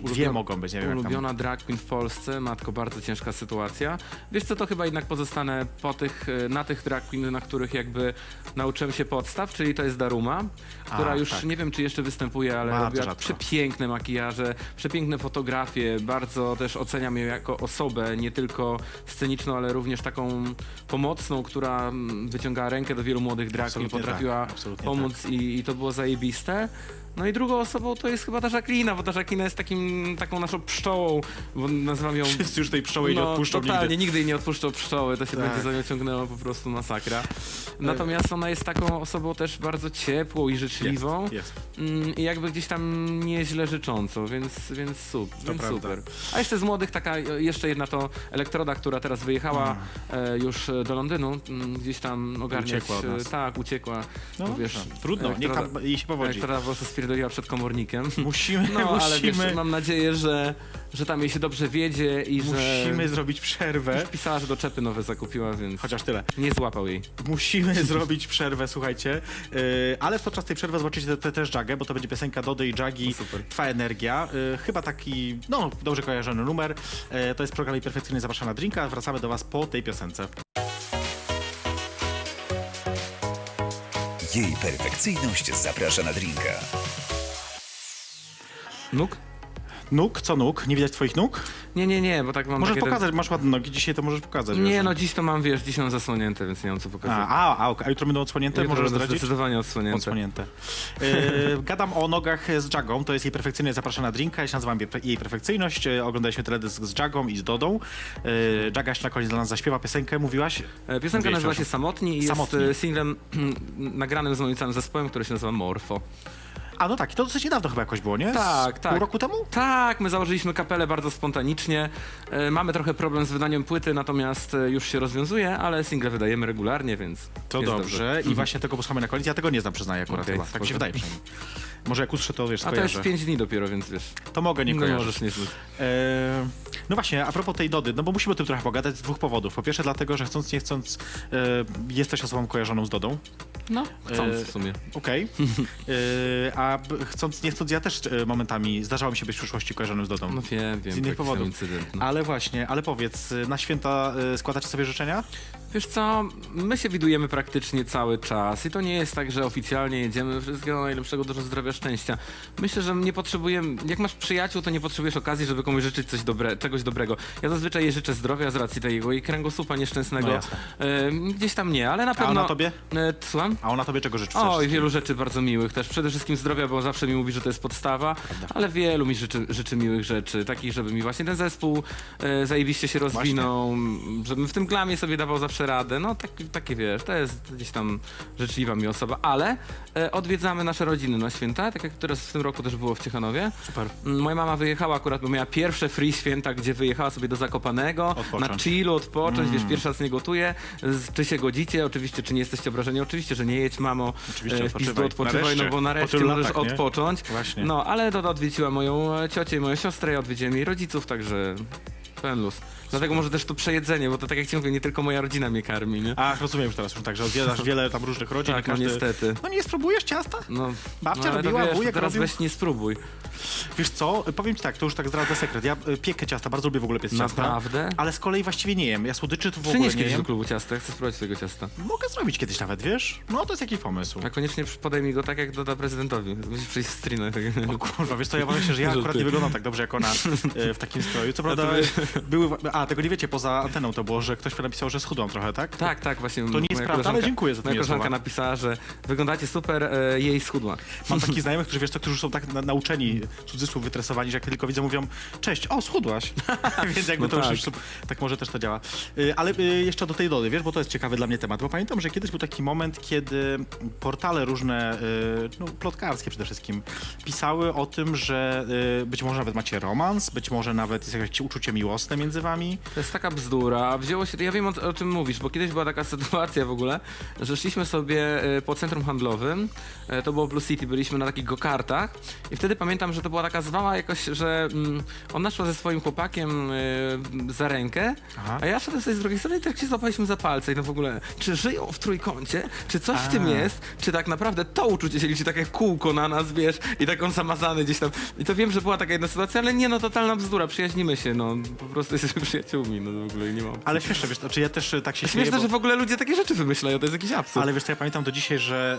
Dwie Ulubio- mogą być, nie wiem. Ulubiona drag queen w Polsce, matko, bardzo ciężka sytuacja. Wiesz co, to chyba jednak pozostanę po tych, e, na tych drag queen, na których jakby nauczyłem się podstaw, czyli to jest Daruma, która A, już tak. nie wiem, czy jeszcze występuje, ale Bardzo robiła rzadko. przepiękne makijaże, przepiękne fotografie, bardzo też oceniam ją jako osobę, nie tylko sceniczną, ale również taką pomocną, która mm, wyciągała rękę do wielu młodych drag queen, Absolutnie potrafiła tak, absolutnie pomóc i, i to było zajebiste. No i drugą osobą to jest chyba ta Jacqueline, bo ta Jacqueline jest takim, taką naszą pszczołą, bo nazywam ją... Wszyscy już tej pszczoły nie odpuszczą No, totalnie, nigdy. nigdy jej nie odpuszczą pszczoły, to się Tak. będzie za nią ciągnęło po prostu masakra. Natomiast ona jest taką osobą też bardzo ciepłą i życzliwą. Jest, jest. Mm, I jakby gdzieś tam nieźle życzącą, więc, więc, sup, więc super. A jeszcze z młodych taka, e, jeszcze jedna to Elektroda, która teraz wyjechała e, już e, do Londynu, mm, gdzieś tam ogarniać. Uciekła od nas. Tak, uciekła. No, wiesz. Trudno, niech Elektroda- tam jej się powodzi. Elektroda po prostu spierdoliła przed komornikiem. Musimy, No, ale wiesz, musimy, mam nadzieję, że, że tam jej się dobrze wiedzie i że... musimy zrobić przerwę. Już pisała, że do czepy nowe zakupiła, więc Chociaż tyle. nie złapał jej. Musimy zrobić przerwę, słuchajcie. Yy, ale podczas tej przerwy zobaczycie te, te też Jagę, bo to będzie piosenka Dody i Jagi. Trwa energia. Yy, chyba taki, no, dobrze kojarzony numer. Yy, to jest program perfekcyjny Zapraszam na drinka. Wracamy do was po tej piosence. Jej perfekcyjność zaprasza na drinka. Nóg? Nóg, co nóg? Nie widać twoich nóg? Nie, nie, nie, bo tak mam Możesz takie... pokazać, masz ładne nogi, dzisiaj to możesz pokazać. Nie, wiesz. no dziś to mam, wiesz, dziś mam zasłonięte, więc nie mam co pokazać. A, a, a, okej. a jutro będą odsłonięte, Jutro możesz zdradzić? zdecydowanie odsłonięte. Odsłonięte. Yy, gadam o nogach z Jagą, to jest jej perfekcyjnie zapraszana na drinka, ja się nazywam jej- perfekcyjność, Yy, oglądaliśmy teledysk z Jagą i z Dodą. Yy, Jaga jeszcze na koniec dla nas zaśpiewa piosenkę, mówiłaś? Piosenka Mówiłeś nazywa się. Samotni i jest singlem nagranym z moim całym zespołem, który się nazywa Morfo. A no tak, i to dosyć niedawno chyba jakoś było, nie? Z Tak, tak. Pół roku temu? Tak, my założyliśmy kapelę bardzo spontanicznie. E, mamy trochę problem z wydaniem płyty, natomiast e, już się rozwiązuje, ale single wydajemy regularnie, więc To jest dobrze. I właśnie tego posłuchamy na koniec. Ja tego nie znam, przyznaję akurat Okej, chyba. Tak mi się wydaje przynajmniej. Może jak usłyszę, to wiesz, A to jest 5 dni dopiero, więc wiesz. To mogę nie No kojarzyć. możesz nie znać. Eee, no właśnie, a propos tej Dody, no bo musimy o tym trochę pogadać z dwóch powodów. Po pierwsze dlatego, że chcąc nie chcąc e, jesteś osobą kojarzoną z Dodą. No, chcąc E, w sumie. Okej. Eee, a b- chcąc nie chcąc ja też e, momentami zdarzało mi się być w przyszłości kojarzonym z Dodą. No wiem, wiem. z innych powodów. Incydent, no. Ale właśnie, ale powiedz, e, na święta e, składacie sobie życzenia? Wiesz co, my się widujemy praktycznie cały czas i to nie jest tak, że oficjalnie jedziemy. Wszystkiego najlepszego, dużo zdrowia, szczęścia. Myślę, że nie potrzebujemy, jak masz przyjaciół, to nie potrzebujesz okazji, żeby komuś życzyć coś dobre, czegoś dobrego. Ja zazwyczaj jej życzę zdrowia z racji tego i kręgosłupa nieszczęsnego. No jasne. E, gdzieś tam nie, ale na A pewno... ona tobie? E, słucham? A ona tobie czego życzy? Oj, wielu rzeczy bardzo miłych też. Przede wszystkim zdrowia, bo zawsze mi mówi, że to jest podstawa, ale wielu mi życzy, życzy miłych rzeczy, takich, żeby mi właśnie ten zespół e, zajebiście się rozwinął, żebym w tym glamie sobie dawał zawsze radę. No tak, takie wiesz, to jest gdzieś tam życzliwa mi osoba, ale e, odwiedzamy nasze rodziny na święta, tak jak teraz w tym roku też było w Ciechanowie. Super. Mm, Moja mama wyjechała akurat, bo miała pierwsze free święta, gdzie wyjechała sobie do Zakopanego, Odpocząć. na chillu, odpocząć, wiesz, pierwszy raz nie gotuje. Z, czy się godzicie? Oczywiście, czy nie jesteście obrażeni? Oczywiście, że nie jedź, mamo. Oczywiście, e, w pizdu odpoczywaj. odpoczywaj, no Nareszcie. bo Po nareszcie tylu możesz latach, nie? odpocząć. Właśnie. No, ale Doda odwiedziła moją e, ciocię i moją siostrę, ja odwiedziłem jej rodziców, także pełen luz. Dlatego może też to przejedzenie, bo to tak jak ci mówię, nie tylko moja rodzina mnie karmi, nie? Ach, rozumiem już teraz już tak, że odwiedzasz wiele tam różnych rodzin Tak, i no każdy... niestety. No nie spróbujesz ciasta? No, Babcia no, ale robiła, to wiesz, wujek teraz robił. weź nie spróbuj. Wiesz co, powiem ci tak, to już tak zdradzę sekret. Ja y, piekę ciasta, bardzo lubię w ogóle piec ciasta. Naprawdę? Ale z kolei właściwie nie jem. Ja słodyczy to w ogóle Przynieś nie kiedyś jem. do klubu ciasta, ja chcę spróbować twojego ciasta. Mogę zrobić kiedyś nawet, wiesz? No to jest jakiś pomysł. A koniecznie podaj mi go tak, jak doda prezydentowi. Musisz przyjść w strinę. Tak. O kurwa, wiesz co, ja się, że ja akurat nie wyglądam tak dobrze jak ona e, w takim stroju. Co prawda, były... A, tego nie wiecie, poza anteną to było, że ktoś napisał, że schudłam trochę, tak? Tak, tak, właśnie. To nie jest moja prawda, ale koleżanka- dziękuję za te Moja miłe koleżanka słowa. napisała, że wyglądacie super, e, jej schudła. Mam takich znajomych, którzy wiesz co, którzy są tak na, nauczeni, cudzysłów wytresowani, że jak tylko widzą, mówią cześć, o, schudłaś. Więc jakby No to już, tak. już tak może też to działa. Y, Ale y, jeszcze do tej Dody, wiesz, bo to jest ciekawy dla mnie temat, bo pamiętam, że kiedyś był taki moment, kiedy portale różne, y, no plotkarskie przede wszystkim, pisały o tym, że y, być może nawet macie romans, być może nawet jest jakieś uczucie miłosne między wami. To jest taka bzdura. Wzięło się, ja wiem o, o czym mówisz, bo kiedyś była taka sytuacja w ogóle, że szliśmy sobie e, po centrum handlowym, e, to było Blue City, byliśmy na takich go-kartach i wtedy pamiętam, że to była taka zwała jakoś, że mm, ona szła ze swoim chłopakiem e, za rękę, Aha. a ja szedłem sobie z drugiej strony i tak się złapaliśmy za palce i no w ogóle, czy żyją w trójkącie, czy coś w tym A. jest, czy tak naprawdę to uczucie się liczy, takie kółko na nas, wiesz, i tak on zamazany gdzieś tam. I to wiem, że była taka jedna sytuacja, ale nie no, totalna bzdura, przyjaźnimy się, no, po prostu jesteśmy przyjaciółmi. Przyjaciółmi, no w ogóle nie mam. Ale śmieszne, wiesz, znaczy ja też y, tak się śmieję, Śmieszne, bo... że w ogóle ludzie takie rzeczy wymyślają, to jest jakiś absurd. Ale wiesz co, ja pamiętam do dzisiaj, że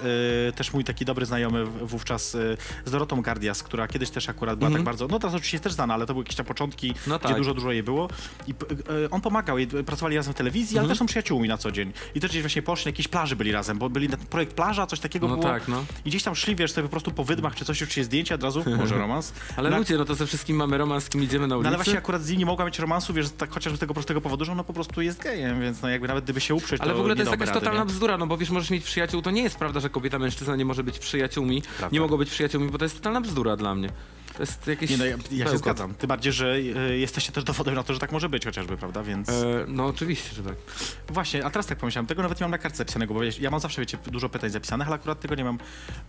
y, też mój taki dobry znajomy wówczas y, z Dorotą Gardias, która kiedyś też akurat była tak bardzo, no teraz oczywiście jest też znana, ale to były jakieś tam początki, Mhm. No gdzie tak. dużo, dużo jej było. I y, on pomagał jej, pracowali razem w telewizji, Mhm. ale też są przyjaciółmi na co dzień. I też gdzieś właśnie poszli, na jakieś plaży byli razem, bo byli na projekt plaża, coś takiego No było. tak, no. I gdzieś tam szli, wiesz, sobie po prostu po wydmach czy coś, czy zdjęcia od razu, może romans. Ale no, ludzie, no to ze wszystkim mamy romans, z kim idziemy na no ulicy. ale właśnie akurat z nim nie mogła mieć romansu, wiesz, tak chociażby z tego prostego powodu, że ona po prostu jest gejem, więc no jakby nawet gdyby się uprzeć, Ale w ogóle to jest jakaś totalna nie? bzdura, no bo wiesz, możesz mieć przyjaciół, to nie jest prawda, że kobieta, mężczyzna nie może być przyjaciółmi, nie mogą być przyjaciółmi, bo to jest totalna bzdura dla mnie. To jest jakieś... Nie, no ja, ja się zgadzam. Tym bardziej, że y, jesteście też dowodem na to, że tak może być chociażby, prawda? Więc E, no oczywiście, że tak. właśnie, a teraz tak pomyślałem, tego nawet nie mam na kartce zapisanego, bo ja, ja mam zawsze, wiecie, dużo pytań zapisanych, ale akurat tego nie mam.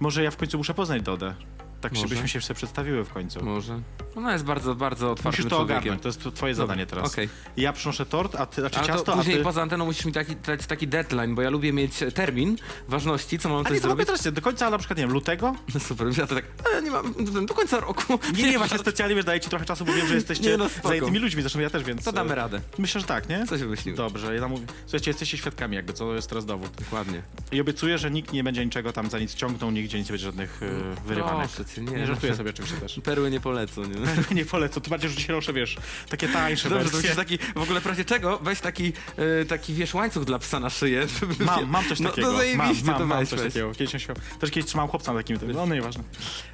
Może ja w końcu muszę poznać Dodę. Tak Może. żebyśmy się sobie przedstawiły w końcu. Może. Ona jest bardzo, bardzo otwartym Musisz to człowiekiem. ogarnąć, to jest twoje zadanie teraz. okej. Ja przynoszę tort, a ty, znaczy Ale ciasto, to później a ty... poza anteną musisz mi taki, dać taki deadline, bo ja lubię mieć e, termin ważności, co mam A coś nie, to zrobić. teraz do końca, na przykład, nie wiem, lutego? No super, ja to tak, e, nie mam, do końca roku. Nie, nie, właśnie specjalnie, wiesz, daję ci trochę czasu, bo wiem, że jesteście Nie, no spoko. zajętymi ludźmi, zresztą ja też, więc... To damy e, radę. Myślę, że tak, nie? Coś wymyślił. Dobrze, ja mówię. Słuchajcie, jesteście świadkami jakby, co jest teraz dowód. Dokładnie. I obiecuję, że nikt nie będzie niczego tam za nic ciągnął, nigdzie nic nie będzie żadnych y, wyrywanek. Proszę cię, nie, nie żartuję no. sobie oczywiście też. Perły nie polecą, nie? nie polecę, to bardziej, że dzisiaj noszę, wiesz, takie tańsze Dobrze, to wersje. jest taki, w ogóle w razie czego, weź taki, e, taki wiesz, łańcuch dla psa na szyję. Żeby, Mam, mam coś no, takiego. No mam, zajebiście, mam, to mam weź, coś weź. takiego. Kiedyś, się- też kiedyś trzymałem chłopca na takim, no, no nieważne.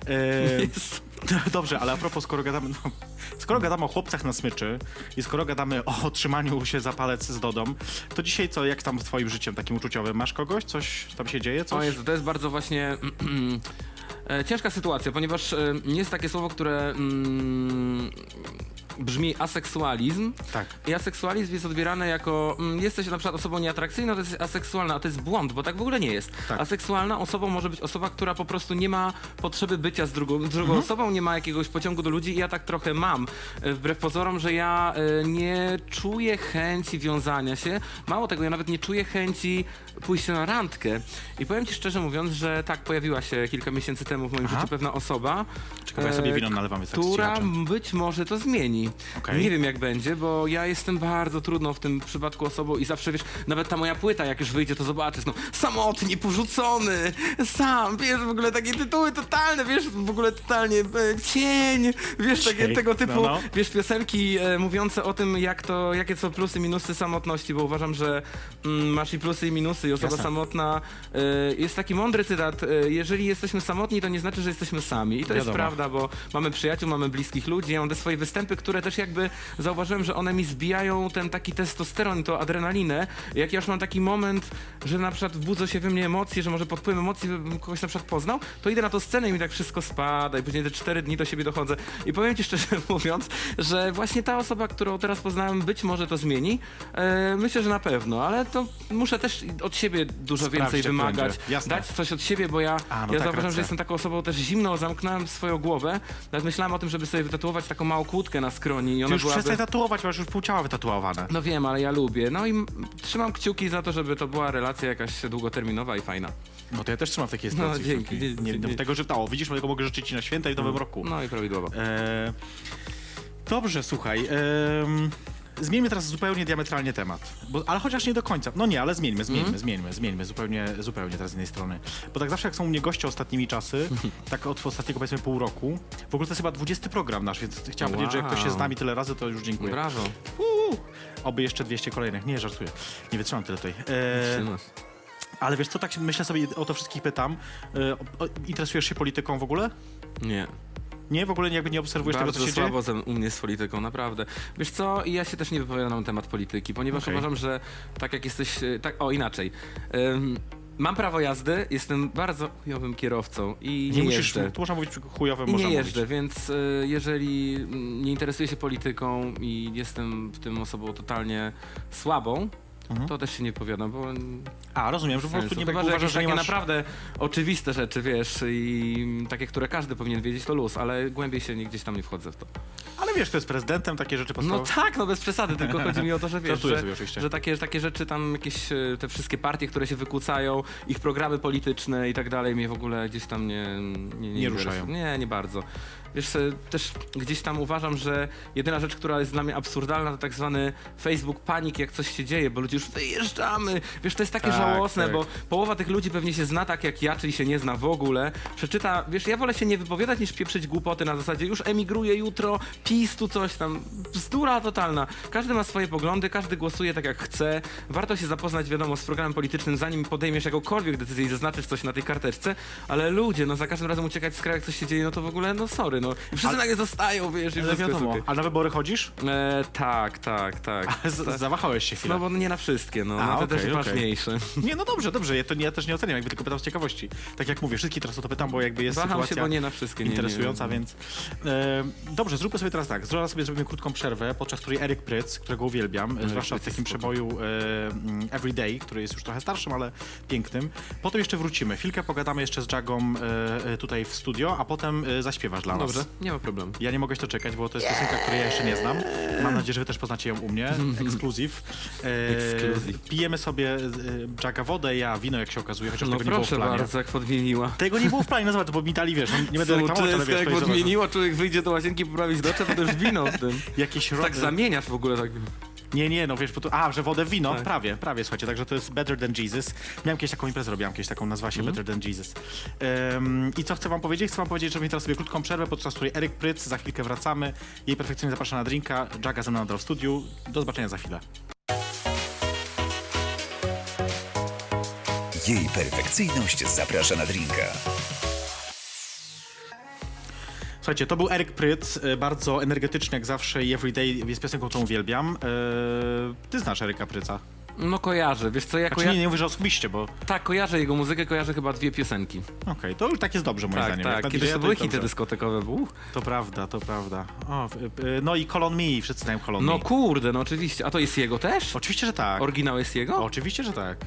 E. Dobrze, ale a propos, skoro gadamy, no, skoro gadamy o chłopcach na smyczy i skoro gadamy o trzymaniu się za palec z Dodą, to dzisiaj co, jak tam w twoim życiem takim uczuciowym? Masz kogoś? Coś tam się dzieje? O Coś? Jezu, to jest bardzo właśnie e, ciężka sytuacja, ponieważ e, jest takie słowo, które mm, brzmi aseksualizm. Tak. I aseksualizm jest odbierany jako mm, jesteś na przykład osobą nieatrakcyjną, to jest aseksualna, a to jest błąd, bo tak w ogóle nie jest. Tak. Aseksualna osobą może być osoba, która po prostu nie ma potrzeby bycia z drugą, z drugą osobą, nie ma jakiegoś pociągu do ludzi i ja tak trochę mam. E, Wbrew pozorom, że ja e, nie czuję chęci wiązania się. Mało tego, ja nawet nie czuję chęci pójścia na randkę. I powiem ci szczerze mówiąc, że tak, pojawiła się kilka miesięcy temu w moim Aha. życiu pewna osoba, Czekaj, bo ja sobie e, wino nalewam, więc tak która być może to zmieni. Okej. Nie wiem jak będzie, bo ja jestem bardzo trudną w tym przypadku osobą i zawsze wiesz, nawet ta moja płyta, jak już wyjdzie, to zobaczysz, no samotnie, porzucony, sam, wiesz, w ogóle takie tytuły totalne, wiesz, w ogóle totalnie e, cień, wiesz, takie, tego typu, no, no. wiesz, piosenki e, mówiące o tym, jak to, jakie są plusy, minusy samotności, bo uważam, że mm, masz i plusy i minusy i osoba Jasne. samotna, e, jest taki mądry cytat, e, jeżeli jesteśmy samotni, to nie znaczy, że jesteśmy sami i to jest Wiadomo. prawda, bo mamy przyjaciół, mamy bliskich ludzi, ja mam te swoje występy, które też jakby zauważyłem, że one mi zbijają ten taki testosteron, to adrenalinę. Jak ja już mam taki moment, że na przykład budzą się we mnie emocje, że może pod wpływem emocji bym kogoś na przykład poznał, to idę na tą scenę i mi tak wszystko spada i później te cztery dni do siebie dochodzę. I powiem ci szczerze mówiąc, że właśnie ta osoba, którą teraz poznałem, być może to zmieni. E, myślę, że na pewno, ale to muszę też od siebie dużo więcej to wymagać. Dać coś od siebie, bo ja, A, no ja tak, zauważam, że jestem taką osobą też zimną, zamknąłem swoją głowę. Nawet myślałem o tym, żeby sobie wytatuować taką małą kłódkę na skroni i Ty ona już byłaby... przestań tatuować, masz już pół ciała wytatuowane. No wiem, ale ja lubię. No i m- trzymam kciuki za to, żeby to była relacja jakaś długoterminowa i fajna. No to ja też trzymam w takiej sytuacji. dzięki, kciuki. dzięki, Nie, dzięki. Tego, że o, widzisz, tego mogę życzyć ci na święta i w nowym roku. No i prawidłowo. E, dobrze, słuchaj. em, zmieńmy teraz zupełnie diametralnie temat. Bo, ale chociaż nie do końca. No nie, ale zmieńmy, zmieńmy, Mhm. zmieńmy, zmieńmy. Zupełnie, zupełnie teraz z innej strony. Bo tak zawsze jak są u mnie goście ostatnimi czasy, tak od ostatniego powiedzmy pół roku, w ogóle to jest chyba 20 program nasz, więc chciałem powiedzieć, że jak ktoś Wow. jest z nami tyle razy, to już dziękuję. Brawo. Uuu, oby jeszcze 200 kolejnych. Nie, żartuję. Nie wytrzymam tyle tutaj. E, ale wiesz co, tak myślę sobie, o to wszystkich pytam. E, o, interesujesz się polityką w ogóle? Nie. Nie? W ogóle jakby nie obserwujesz Bardzo tego, co się dzieje? słabo ze, u mnie z polityką, naprawdę. Wiesz co, ja się też nie wypowiadam na temat polityki, ponieważ Okej. uważam, że tak jak jesteś, e, tak, o inaczej. Ym, mam prawo jazdy, jestem bardzo chujowym kierowcą i nie, Nie musisz, jeżdżę. tu można mówić chujowym, I można nie jeżdżę, mówić. więc y, jeżeli mm, nie interesuję się polityką i jestem w tym osobą totalnie słabą, Mhm. to też się nie powiadam, bo A, rozumiem, że po prostu nie Chyba, tak że uważasz, jakieś że nie takie masz... naprawdę oczywiste rzeczy, wiesz, i takie, które każdy powinien wiedzieć, to luz, ale głębiej się nie, gdzieś tam nie wchodzę w to. Ale wiesz, to jest prezydentem, takie rzeczy No podstawowe. tak, no bez przesady, tylko chodzi mi o to, że wiesz, Żartuję że, sobie oczywiście. że takie, takie rzeczy tam, jakieś e, te wszystkie partie, które się wykłócają, ich programy polityczne i tak dalej mnie w ogóle gdzieś tam nie... Nie, Nie ruszają. Nie, nie bardzo. Wiesz, e, też gdzieś tam uważam, że jedyna rzecz, która jest dla mnie absurdalna, to tak zwany Facebook panik, jak coś się dzieje, bo ludzie już wyjeżdżamy. Wiesz, to jest takie Tak, żałosne, tak. bo połowa tych ludzi pewnie się zna tak jak ja, czyli się nie zna w ogóle. Przeczyta, wiesz, ja wolę się nie wypowiadać niż pieprzyć głupoty na zasadzie już emigruję jutro, PiS tu coś tam. Bzdura totalna. Każdy ma swoje poglądy, każdy głosuje tak jak chce. Warto się zapoznać, wiadomo, z programem politycznym, zanim podejmiesz jakąkolwiek decyzję i zaznaczysz coś na tej karteczce, ale ludzie, no za każdym razem uciekać z kraju, jak coś się dzieje, no to w ogóle, no sorry, no. I wszyscy Ale- nagle zostają, wiesz, i Ale wszystko jest wiadomo. okej. A na wybory chodzisz? E, tak, tak, tak. Z, zawahałeś się chwilę. No bo nie na wszystkie, no, A, okej, też okej. ważniejsze. Nie, no dobrze, dobrze, ja, to, ja też nie oceniam, jakby tylko pytam z ciekawości. Tak jak mówię, wszystkich teraz o to pytam, bo jakby jest Waham sytuacja się, bo nie na wszystkie. Nie, interesująca, nie, więc... E, dobrze, zróbmy sobie teraz tak, zaraz sobie zrobimy krótką przerwę, podczas której Eryk Pryc, którego uwielbiam, zwłaszcza w jest takim przeboju e, mm, Everyday, który jest już trochę starszym, ale pięknym. Potem jeszcze wrócimy, chwilkę pogadamy jeszcze z Jagą e, e, tutaj w studio, a potem e, zaśpiewasz dla nas. Dobrze, nie ma problemu. Ja nie mogę się doczekać, bo to jest piosenka, której ja jeszcze nie znam. Mam nadzieję, że wy też poznacie ją u mnie. Ekskluzyw. E, Ekskluzyw. Pijemy sobie e, Jagga wodę, ja wino, jak się okazuje, chociaż No tego nie było w proszę planie. bardzo, jak podmieniła. Tego nie było w planie nazwać, bo mi dali, wiesz, no, nie będę reklamować, ale wiesz, jak podmieniła, człowiek wyjdzie do łazienki poprawić docze, to też wino w tym. jakieś ro... Tak zamieniasz w ogóle tak. Nie, nie, no wiesz, bo to... A, że wodę w wino? Tak. Prawie, prawie, słuchajcie, także to jest Better Than Jesus. Miałem kiedyś taką imprezę, robiłam kiedyś taką, nazwała się Mhm. Better Than Jesus. I co chcę wam powiedzieć? Chcę wam powiedzieć, że mi teraz sobie krótką przerwę, podczas której Eryk Pryc, za chwilkę wracamy. Jej perfekcyjnie zaprasza na drinka, Jagga ze mną nadal w studiu. Do zobaczenia za chwilę. Jej perfekcyjność zaprasza na drinka. Słuchajcie, to był Eryk Pryc, e, bardzo energetyczny jak zawsze i Everyday jest piosenką, którą uwielbiam. E, ty znasz Eryka Pryca? No kojarzę, wiesz co, ja Znaczy nie, nie mówię, że osobiście, bo Tak, kojarzę jego muzykę, kojarzę chyba dwie piosenki. okej, to już tak jest dobrze moim Tak, zdaniem. Tak, na kiedyś to były hity dobrze. dyskotekowe, był. To prawda, to prawda. O, y, no i Colon Me, wszyscy znają Colon No Me. kurde, no oczywiście. A to jest jego też? Oczywiście, że tak. Oryginał jest jego? Oczywiście, że tak.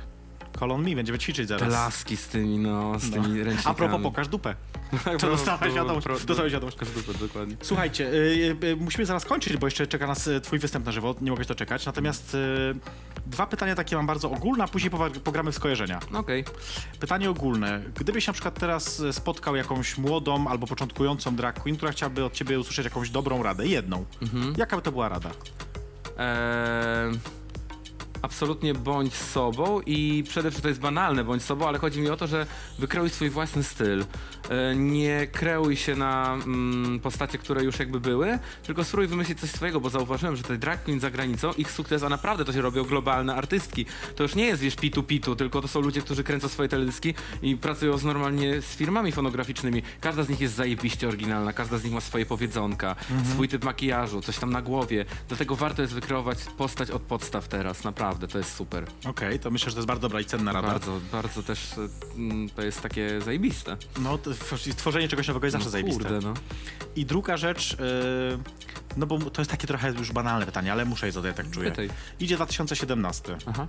Colon Me, będziemy ćwiczyć Te zaraz. laski z tymi, no, z tymi ręcznikami. A propos, pokaż dupę. To pro- wiadomość, dostałeś wiadomość. Pokaż dupę, dokładnie. Słuchajcie, y, y, y, musimy zaraz kończyć, bo jeszcze czeka nas y, twój występ na żywo, nie mogę się doczekać. Natomiast y, dwa pytania takie mam bardzo ogólne, a później powa- pogramy w skojarzenia. No Okej. Pytanie ogólne. Gdybyś na przykład teraz spotkał jakąś młodą albo początkującą drag queen, która chciałaby od ciebie usłyszeć jakąś dobrą radę, jedną, Mhm. jaka by to była rada? Eee, absolutnie bądź sobą i przede wszystkim to jest banalne, bądź sobą, ale chodzi mi o to, że wykreuj swój własny styl. E, nie kreuj się na mm, postacie, które już jakby były, tylko spróbuj wymyślić coś swojego, bo zauważyłem, że te drag queen za granicą, ich sukces, a naprawdę to się robią globalne artystki. To już nie jest, wiesz, pitu pitu, tylko to są ludzie, którzy kręcą swoje teledyski i pracują z, normalnie z firmami fonograficznymi. Każda z nich jest zajebiście oryginalna, każda z nich ma swoje powiedzonka, swój typ makijażu, coś tam na głowie. Dlatego warto jest wykreować postać od podstaw teraz, naprawdę, to jest super. Okej, to myślę, że to jest bardzo dobra i cenna rada. Bardzo, bardzo też e, mm, to jest takie zajebiste. No, to, tworzenie czegoś nowego jest zawsze No zajebiste. Kurde, no. I druga rzecz, yy, no bo to jest takie trochę już banalne pytanie, ale muszę je zadać, tak czuję. Pytaj. Idzie 2017. Aha.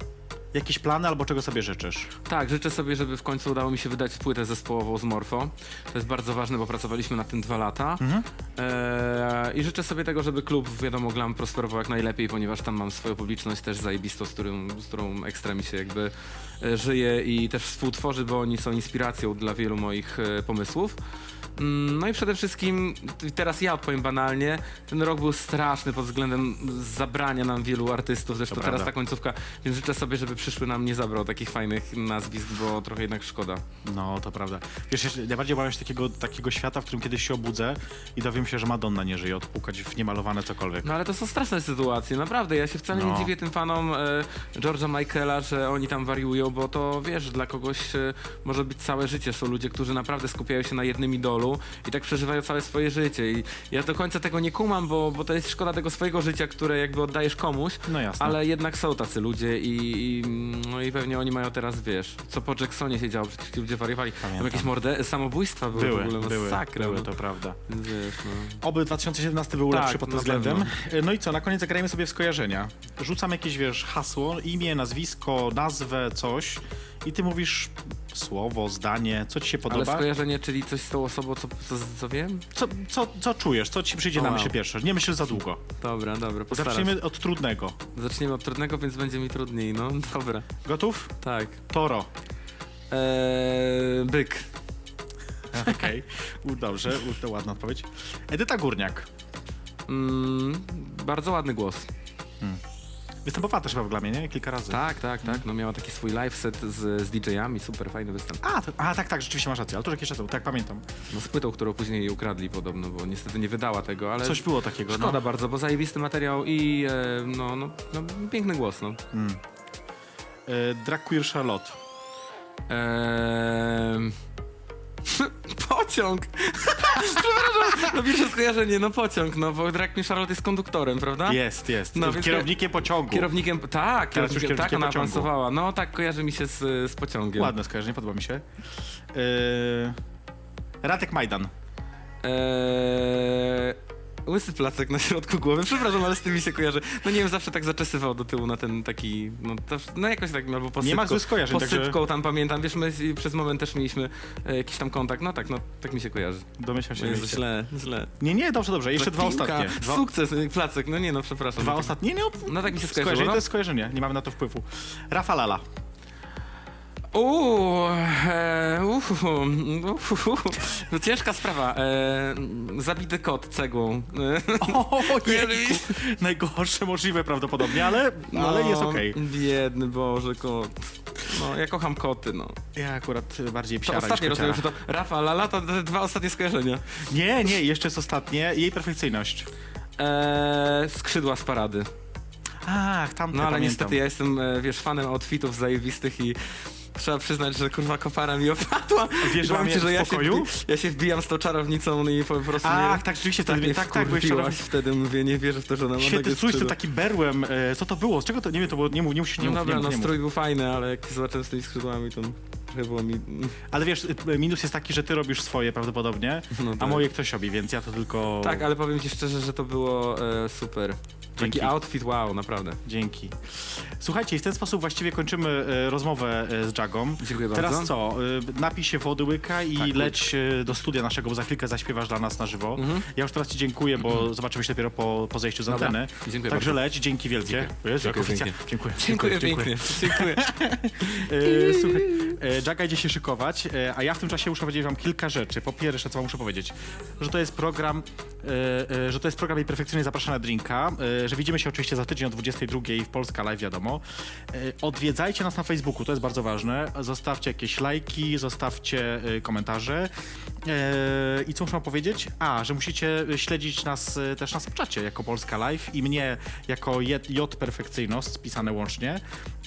Jakieś plany albo czego sobie życzysz? Tak, życzę sobie, żeby w końcu udało mi się wydać płytę zespołową z Morfo. To jest bardzo ważne, bo pracowaliśmy nad tym dwa lata. Eee, I życzę sobie tego, żeby klub, wiadomo, Glam prosperował jak najlepiej, ponieważ tam mam swoją publiczność też zajebistą, z, którym, z którą ekstra mi się jakby e, żyje i też współtworzy, bo oni są inspiracją dla wielu moich e, pomysłów. Mm, No i przede wszystkim, teraz ja odpowiem banalnie, ten rok był straszny pod względem zabrania nam wielu artystów, zresztą To teraz prawda. ta końcówka, więc życzę sobie, żeby przyszły nam nie zabrał takich fajnych nazwisk, bo trochę jednak szkoda. No, to prawda. Wiesz, jeszcze najbardziej obawiam się takiego, takiego świata, w którym kiedyś się obudzę i dowiem się, że Madonna nie żyje, odpukać w niemalowane cokolwiek. No ale to są straszne sytuacje, naprawdę. Ja się wcale No. nie dziwię tym fanom e, George'a Michaela, że oni tam wariują, bo to wiesz, dla kogoś e, może być całe życie. Są ludzie, którzy naprawdę skupiają się na jednym idolu i tak przeżywają całe swoje życie. I ja do końca tego nie kumam, bo, bo to jest szkoda tego swojego życia, które jakby oddajesz komuś. No jasne. Ale jednak są tacy ludzie i, i, no i pewnie oni mają teraz, wiesz, co po Jacksonie się działo, przecież ci ludzie wariowali. Tam jakieś morde- samobójstwa były, Były, w ogóle były, masakra. były, no. to prawda. Wiesz, no. Oby 2017 był Tak, lepszy pod tym względem. pewno. No i co, na koniec zagrajmy sobie w skojarzenia. Rzucam jakieś, wiesz, hasło, imię, nazwisko, nazwę, coś i ty mówisz słowo, zdanie, co ci się Ale podoba. skojarzenie, czyli coś z tą osobą, co, co, co wiem? Co, co, co czujesz, co ci przyjdzie O, na wow. myśl pierwsze? Nie myśl za długo. Dobra, dobra, postaram. Zaczniemy od trudnego. Zaczniemy od trudnego, więc będzie mi trudniej, no dobra. Gotów? Tak. Toro. Eee, byk. Okej, U, dobrze, to ładna odpowiedź. Edyta Górniak. Mm, bardzo ładny głos. Występowała też chyba w Glamie, nie? Kilka razy. Tak, tak, tak. No miała taki swój live set z, z DJ-ami, super fajny występ. A, to, a, tak, tak, rzeczywiście masz rację, ale to już jakiś czas temu, tak pamiętam. No z płytą, którą później jej ukradli podobno, bo niestety nie wydała tego, ale... Coś było takiego, Szkoda no. bardzo, bo zajebisty materiał i e, no, no, no, piękny głos, no. E, Drag Queer Charlotte. Eee... Pociąg! Przepraszam, no pierwsze skojarzenie, no pociąg, no bo Drag Queen Charlotte jest konduktorem, prawda? Jest, jest. No, więc- Kierownikiem pociągu. Kierownikiem, tak, Teraz już kierownikiem, tak, kierownikiem ona pociągu. awansowała. No tak, kojarzy mi się z, z pociągiem. Ładne skojarzenie, podoba mi się. E, Radek Majdan. Eee... Łysy placek na środku głowy, przepraszam, ale z tym mi się kojarzy. No nie wiem, zawsze tak zaczesywał do tyłu na ten taki, no, to, no jakoś tak, albo posypką. Nie ma złych skojarzeń, Posypką także- tam pamiętam, wiesz, my przez moment też mieliśmy e, jakiś tam kontakt, no tak, no tak mi się kojarzy. Domyślam się. No wiecie. źle, źle. Nie, nie, dobrze, dobrze. Jeszcze dwa ostatnie. Dwa, Sukces, y, placek, no nie no, przepraszam. dwa No ostatnie. Nie, nie, No tak mi się skojarzyło, skojarzenie no. to jest skojarzenie. Nie mamy na to wpływu. Rafa Lala. Uuu, e, no ciężka sprawa. E, zabity kot cegłą. E, O, jejku. Najgorsze możliwe prawdopodobnie, ale, ale jest no, okej. Biedny Boże, kot. No, ja kocham koty, no. Ja akurat bardziej To psiara niż ostatnie rozumiem, że to Rafa, Lala, to te dwa ostatnie skojarzenia. Nie, nie, jeszcze jest ostatnie. Jej perfekcyjność. E, skrzydła z parady. Ach, tam No ale niestety ja jestem, e, wiesz, fanem outfitów zajebistych i trzeba przyznać, że kurwa kopara mi opadła. Wiesz, Powiem ci, że ja w się, pokoju? wbi- ja się wbijam z tą czarownicą i po prostu Ach, mnie, tak, rzeczywiście, tak, tak, tak, czarownic- wtedy, mówię, nie wierzę w to, że ona ma Świetny strój z tym takim berłem. E, co to było? Z czego to? Nie wiem, to było, nie mów, nie musisz, nie No mów, dobra, nie mów, no nie mów. strój był fajny, ale jak zobaczyłem z tymi skrzydłami, to trochę było mi... Ale wiesz, e, minus jest taki, że ty robisz swoje prawdopodobnie, No a tak. moje ktoś robi, więc ja to tylko... Tak, ale powiem ci szczerze, że to było e, super. Dzięki. Taki outfit, wow, naprawdę. Dzięki. Słuchajcie, i w ten sposób właściwie kończymy e, rozmowę e, z Jagą. Dziękuję Teraz bardzo. co? E, napij się wody łyka i Tak, leć e, do studia naszego, bo za chwilkę zaśpiewasz dla nas na żywo. Ja już teraz ci dziękuję, bo zobaczymy się dopiero po, po zejściu z Dobra. anteny. Dziękuję Także bardzo. leć, dzięki wielkie. Dziękuję. Jezu, Dziękuję oficja- pięknie. Dziękuję. Dziękuję pięknie. Dziękuję. E, słuchaj, e, Jaga idzie się szykować, e, a ja w tym czasie muszę powiedzieć wam kilka rzeczy. Po pierwsze, co wam muszę powiedzieć, że to jest program, e, e, że to jest program jej perfekcyjnie zapraszana drinka, e, że widzimy się oczywiście za tydzień o 22 w Polska Live, wiadomo. E, odwiedzajcie nas na Facebooku, to jest bardzo ważne. Zostawcie jakieś lajki, zostawcie e, komentarze. E, I co muszę powiedzieć? A, że musicie śledzić nas e, też na Snapchacie jako Polska Live i mnie jako J, Perfekcyjność, spisane łącznie.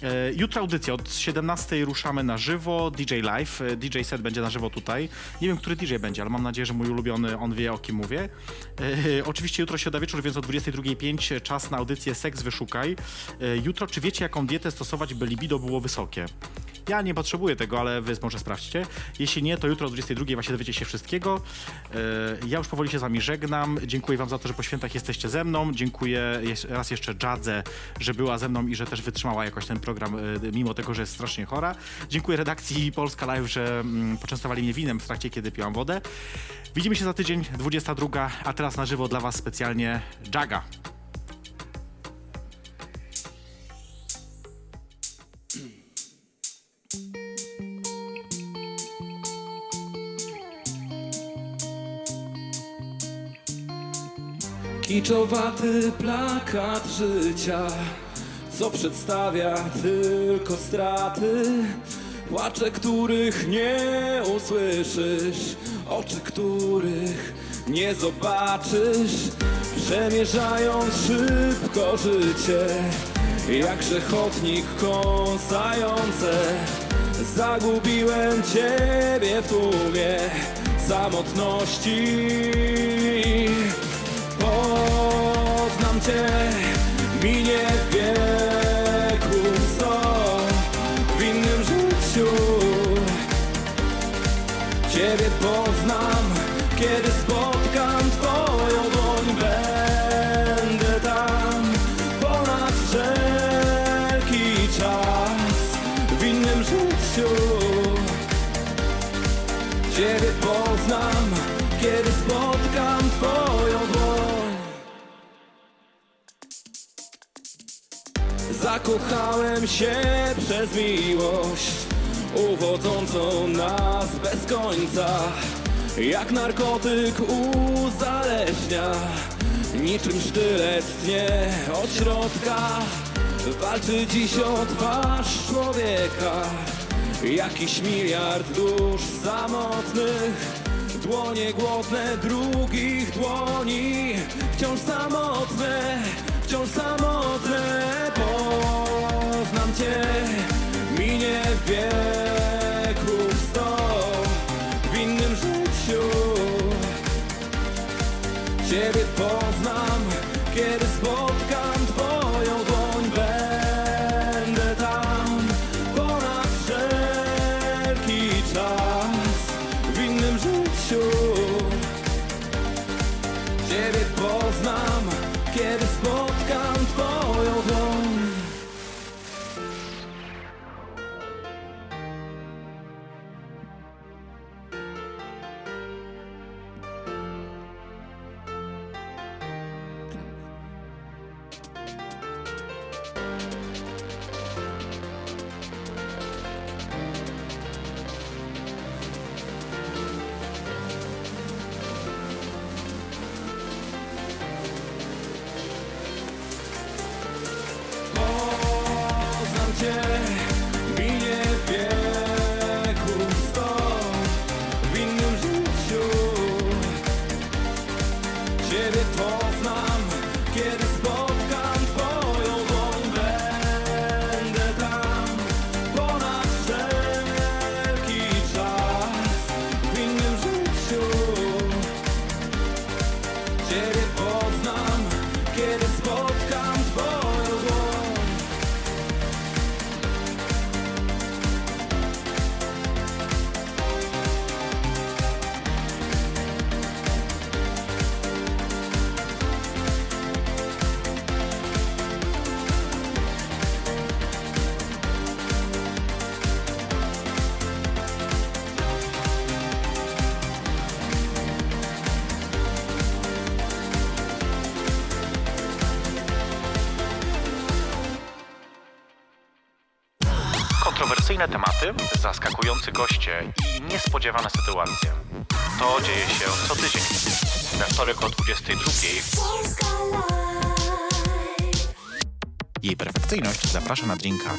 E, Jutro audycja, od 17 ruszamy na żywo, DJ Live, e, DJ set będzie na żywo tutaj. Nie wiem, który DJ będzie, ale mam nadzieję, że mój ulubiony, on wie o kim mówię. E, Oczywiście jutro środa wieczór, więc o 22.05 czas na audycję Seks Wyszukaj. E, Jutro, czy wiecie, jaką dietę stosować, by libido było wysokie? Ja nie potrzebuję tego, ale wy może sprawdźcie. Jeśli nie, to jutro o 22 właśnie dowiecie się wszystkiego. E, Ja już powoli się z wami żegnam. Dziękuję wam za to, że po świętach jesteście ze mną. Dziękuję raz jeszcze Jadze, że była ze mną i że też wytrzymała jakoś ten program, e, mimo tego, że jest strasznie chora. Dziękuję redakcji Polska Live, że mm, poczęstowali mnie winem w trakcie, kiedy piłam wodę. Widzimy się za tydzień, 22, a teraz na żywo dla was specjalnie Jaga. Kiczowaty plakat życia, co przedstawia tylko straty. Płacze, których nie usłyszysz, oczy, których nie zobaczysz. Przemierzając szybko życie, jak grzechotnik kąsające. Zagubiłem Ciebie w tłumie samotności. Cię, minie wieków sto w innym życiu. Ciebie poznam, kiedy spotkam Zakochałem się przez miłość, uwodzącą nas bez końca. Jak narkotyk uzależnia Niczym sztylet tnie od środka. Walczy dziś o twarz człowieka. Jakiś miliard dusz samotnych Dłonie głodne drugich dłoni. Wciąż samotne, wciąż samotne. Poznam Cię, minie wieków sto W innym życiu. Ciebie poznam, Ciebie zaskakujący goście i niespodziewane sytuacje. To dzieje się co tydzień. We wtorek o 22 Polska Live. Jej perfekcyjność zaprasza na drinka.